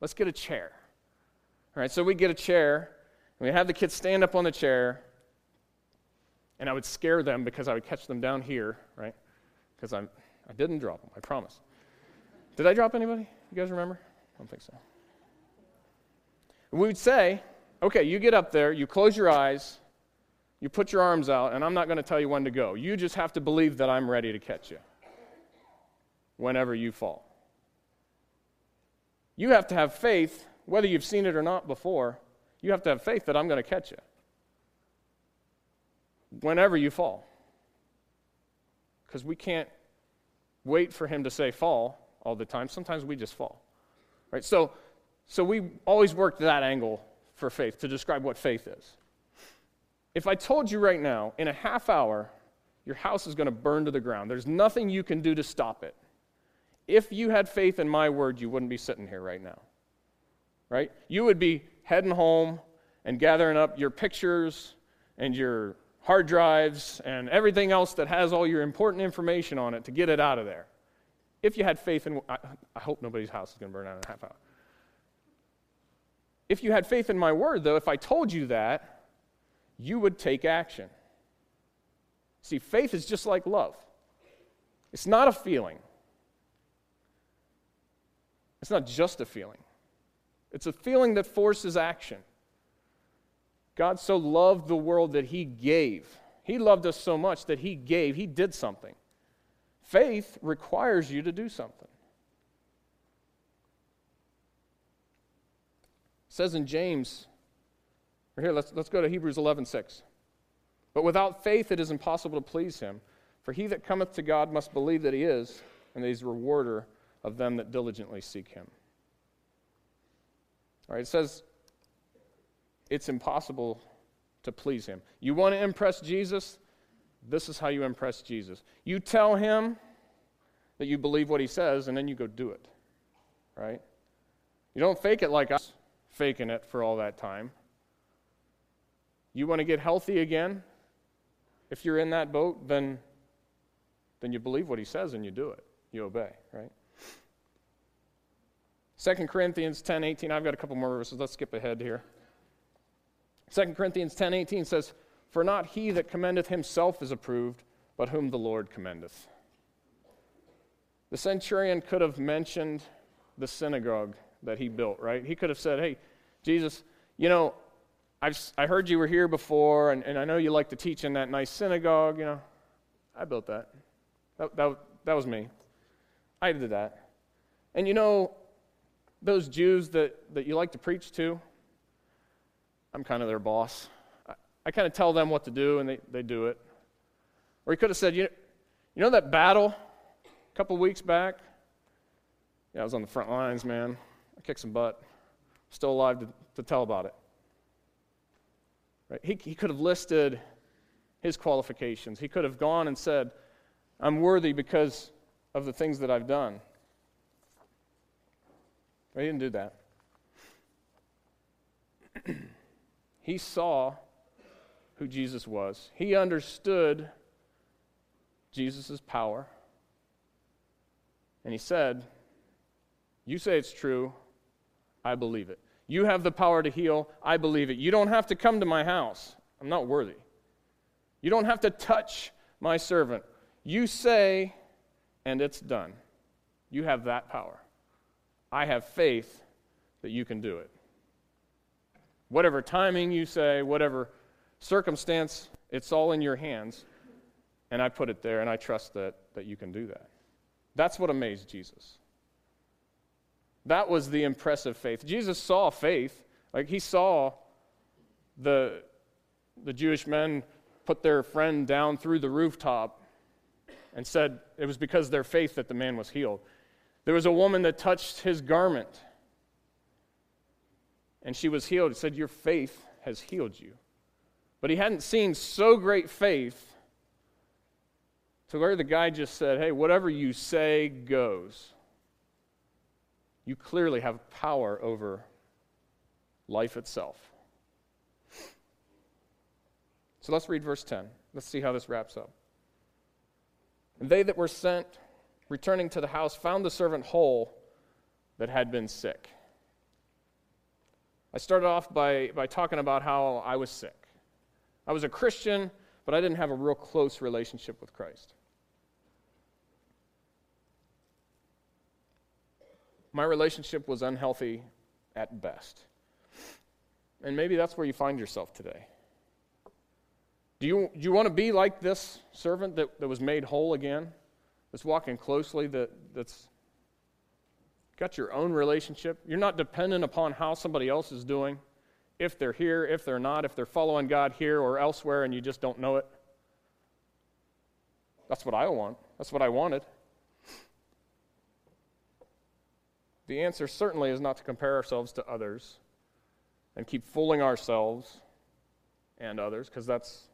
Let's get a chair. All right, so we get a chair, and we have the kids stand up on the chair, and I would scare them because I would catch them down here, right? Because I didn't drop them, I promise. Did I drop anybody? You guys remember? I don't think so. We would say, okay, you get up there, you close your eyes, you put your arms out, and I'm not going to tell you when to go. You just have to believe that I'm ready to catch you whenever you fall. You have to have faith, whether you've seen it or not before, you have to have faith that I'm going to catch you whenever you fall. Because we can't wait for him to say fall all the time. Sometimes we just fall. Right? So, so we always worked that angle for faith to describe what faith is. If I told you right now, in a half hour, your house is going to burn to the ground, there's nothing you can do to stop it. If you had faith in my word, you wouldn't be sitting here right now. Right? You would be heading home and gathering up your pictures and your hard drives, and everything else that has all your important information on it to get it out of there. If you had faith in, I, I hope nobody's house is going to burn out in a half hour. If you had faith in my word, though, if I told you that, you would take action. See, faith is just like love. It's not a feeling. It's not just a feeling. It's a feeling that forces action. God so loved the world that he gave. He loved us so much that he gave, he did something. Faith requires you to do something. It says in James, or here, let's, let's go to Hebrews 11 6. But without faith it is impossible to please him. For he that cometh to God must believe that he is, and that he's a rewarder of them that diligently seek him. All right, it says it's impossible to please him. You want to impress Jesus? This is how you impress Jesus. You tell him that you believe what he says, and then you go do it. Right? You don't fake it like us faking it for all that time. You want to get healthy again? If you're in that boat, then, then you believe what he says and you do it. You obey, right? 2 Corinthians 10 18. I've got a couple more verses. Let's skip ahead here. 2 Corinthians 10:18 says, "For not he that commendeth himself is approved, but whom the Lord commendeth." The centurion could have mentioned the synagogue that he built, right? He could have said, "Hey, Jesus, you know, I've, I heard you were here before, and, and I know you like to teach in that nice synagogue. You know, I built that. That, that, that was me. I did that. And you know, those Jews that, that you like to preach to, I'm kind of their boss. I, I kind of tell them what to do, and they, they do it. Or he could have said, you you know that battle a couple weeks back? Yeah, I was on the front lines, man. I kicked some butt. Still alive to, to tell about it. Right? He, he could have listed his qualifications. He could have gone and said, I'm worthy because of the things that I've done. But He didn't do that. He saw who Jesus was, he understood Jesus' power. And he said, You say it's true. I believe it. You have the power to heal. I believe it. You don't have to come to my house. I'm not worthy. You don't have to touch my servant. You say, and it's done. You have that power. I have faith that you can do it. Whatever timing you say, whatever circumstance, it's all in your hands. And I put it there, and I trust that, that you can do that. That's what amazed Jesus. That was the impressive faith. Jesus saw faith. Like he saw the, the Jewish men put their friend down through the rooftop and said it was because their faith that the man was healed. There was a woman that touched his garment and she was healed. He said, Your faith has healed you. But he hadn't seen so great faith to where the guy just said, Hey, whatever you say goes. You clearly have power over life itself. So let's read verse 10. Let's see how this wraps up. And they that were sent, returning to the house, found the servant whole that had been sick. I started off by, by talking about how I was sick. I was a Christian, but I didn't have a real close relationship with Christ. My relationship was unhealthy at best. And maybe that's where you find yourself today. Do you, do you want to be like this servant that, that was made whole again? That's walking closely, that, that's got your own relationship? You're not dependent upon how somebody else is doing, if they're here, if they're not, if they're following God here or elsewhere and you just don't know it. That's what I want. That's what I wanted. The answer certainly is not to compare ourselves to others and keep fooling ourselves and others, because that's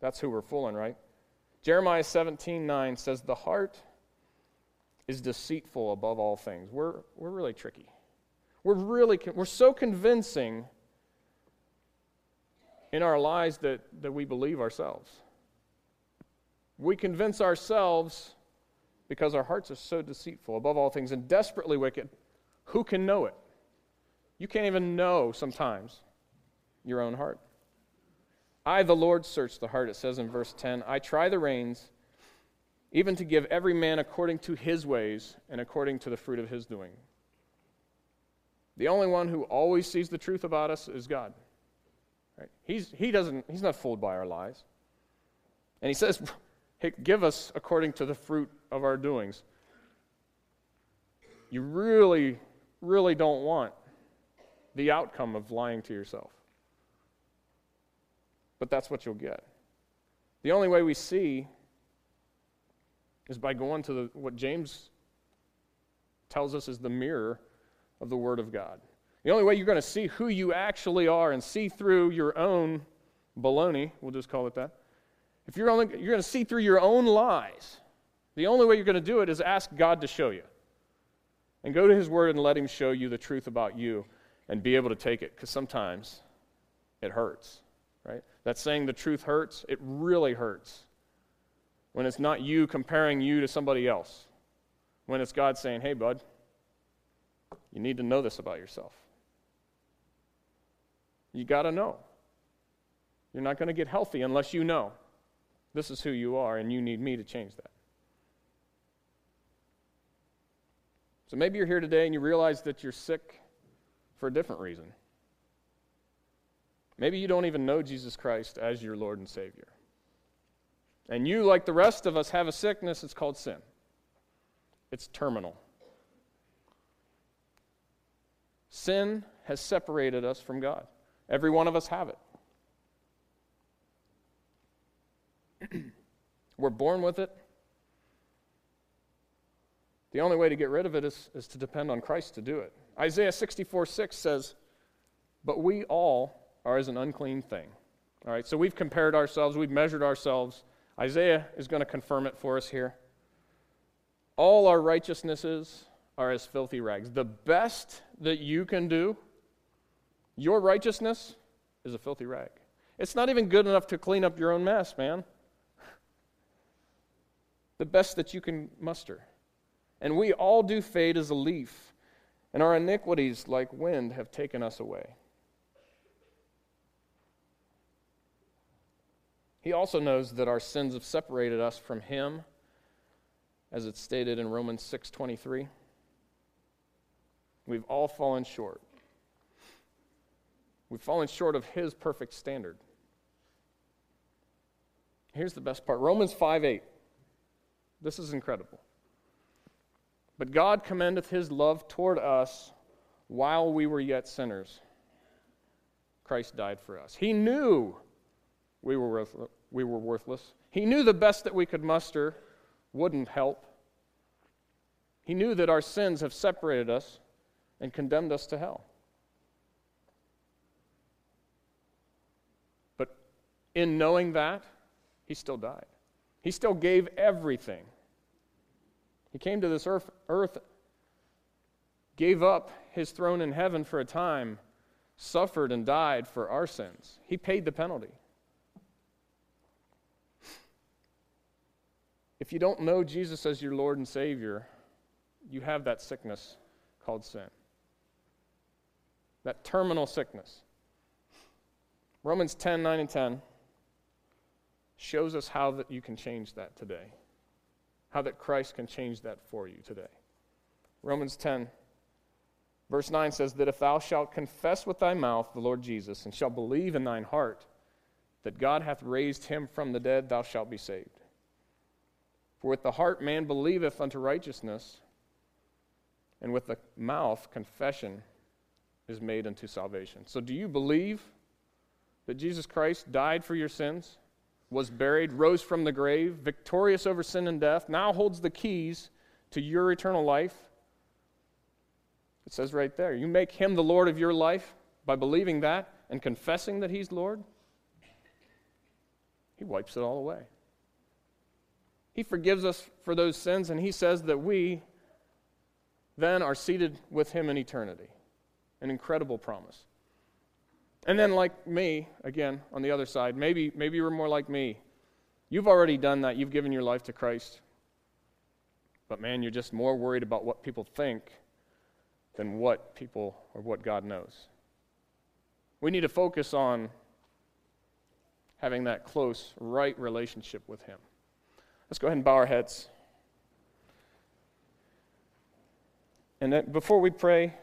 that's who we're fooling, right? Jeremiah 17 9 says, The heart is deceitful above all things. We're, we're really tricky. We're really, we're so convincing in our lies that, that we believe ourselves. We convince ourselves because our hearts are so deceitful above all things and desperately wicked. Who can know it? You can't even know sometimes your own heart. I, the Lord, search the heart, it says in verse 10. I try the reins, even to give every man according to his ways and according to the fruit of his doing. The only one who always sees the truth about us is God. Right? He's, he doesn't, he's not fooled by our lies. And he says, [laughs] Give us according to the fruit of our doings. You really, really don't want the outcome of lying to yourself but that's what you'll get. The only way we see is by going to the, what James tells us is the mirror of the Word of God. The only way you're going to see who you actually are and see through your own baloney, we'll just call it that, if you're, only, you're going to see through your own lies, the only way you're going to do it is ask God to show you. And go to His Word and let Him show you the truth about you and be able to take it, because sometimes it hurts right? That saying the truth hurts, it really hurts. When it's not you comparing you to somebody else. When it's God saying, hey, bud, you need to know this about yourself. You got to know. You're not going to get healthy unless you know this is who you are and you need me to change that. So maybe you're here today and you realize that you're sick for a different reason. Maybe you don't even know Jesus Christ as your Lord and Savior. And you, like the rest of us, have a sickness, it's called sin. It's terminal. Sin has separated us from God. Every one of us have it. [clears throat] We're born with it. The only way to get rid of it is, is to depend on Christ to do it. Isaiah 64 6 says, But we all are as an unclean thing. All right, so we've compared ourselves, we've measured ourselves. Isaiah is going to confirm it for us here. All our righteousnesses are as filthy rags. The best that you can do, your righteousness, is a filthy rag. It's not even good enough to clean up your own mess, man. The best that you can muster. And we all do fade as a leaf, and our iniquities, like wind, have taken us away. He also knows that our sins have separated us from him, as it's stated in Romans 6:23. We've all fallen short. We've fallen short of his perfect standard. Here's the best part Romans 5 8. This is incredible. But God commendeth his love toward us while we were yet sinners. Christ died for us. He knew we were, we were worthless. He knew the best that we could muster wouldn't help. He knew that our sins have separated us and condemned us to hell. But in knowing that, he still died. He still gave everything. He came to this earth, earth, gave up his throne in heaven for a time, suffered and died for our sins. He paid the penalty. If you don't know Jesus as your Lord and Savior, you have that sickness called sin that terminal sickness. Romans 10 9 and 10 shows us how that you can change that today, how that Christ can change that for you today. Romans 10, verse 9 says that if thou shalt confess with thy mouth the Lord Jesus, and shalt believe in thine heart that God hath raised him from the dead, thou shalt be saved. For with the heart man believeth unto righteousness, and with the mouth confession is made unto salvation. So, do you believe that Jesus Christ died for your sins, was buried, rose from the grave, victorious over sin and death, now holds the keys to your eternal life? It says right there, you make him the Lord of your life by believing that and confessing that he's Lord. He wipes it all away. He forgives us for those sins, and he says that we then are seated with him in eternity. An incredible promise. And then, like me, again, on the other side, maybe, maybe you're more like me. You've already done that. You've given your life to Christ. But man, you're just more worried about what people think than what people or what God knows. We need to focus on having that close, right relationship with Him. Let's go ahead and bow our heads. And before we pray,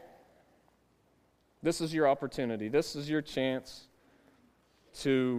this is your opportunity. This is your chance to